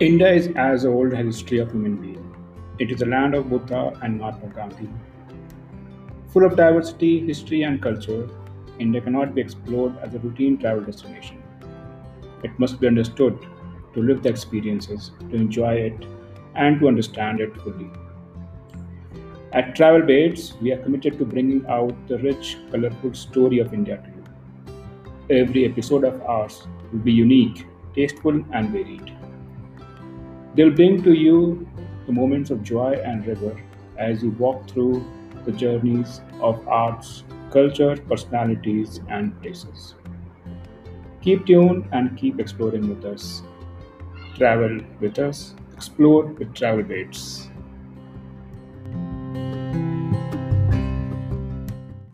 India is as old as history of human being. It is the land of Buddha and Mahatma Gandhi. Full of diversity, history, and culture, India cannot be explored as a routine travel destination. It must be understood to live the experiences, to enjoy it, and to understand it fully. At Travel we are committed to bringing out the rich, colorful story of India to you. Every episode of ours will be unique, tasteful, and varied. They'll bring to you the moments of joy and rigor as you walk through the journeys of arts, culture, personalities, and places. Keep tuned and keep exploring with us. Travel with us, explore with Travel Baits.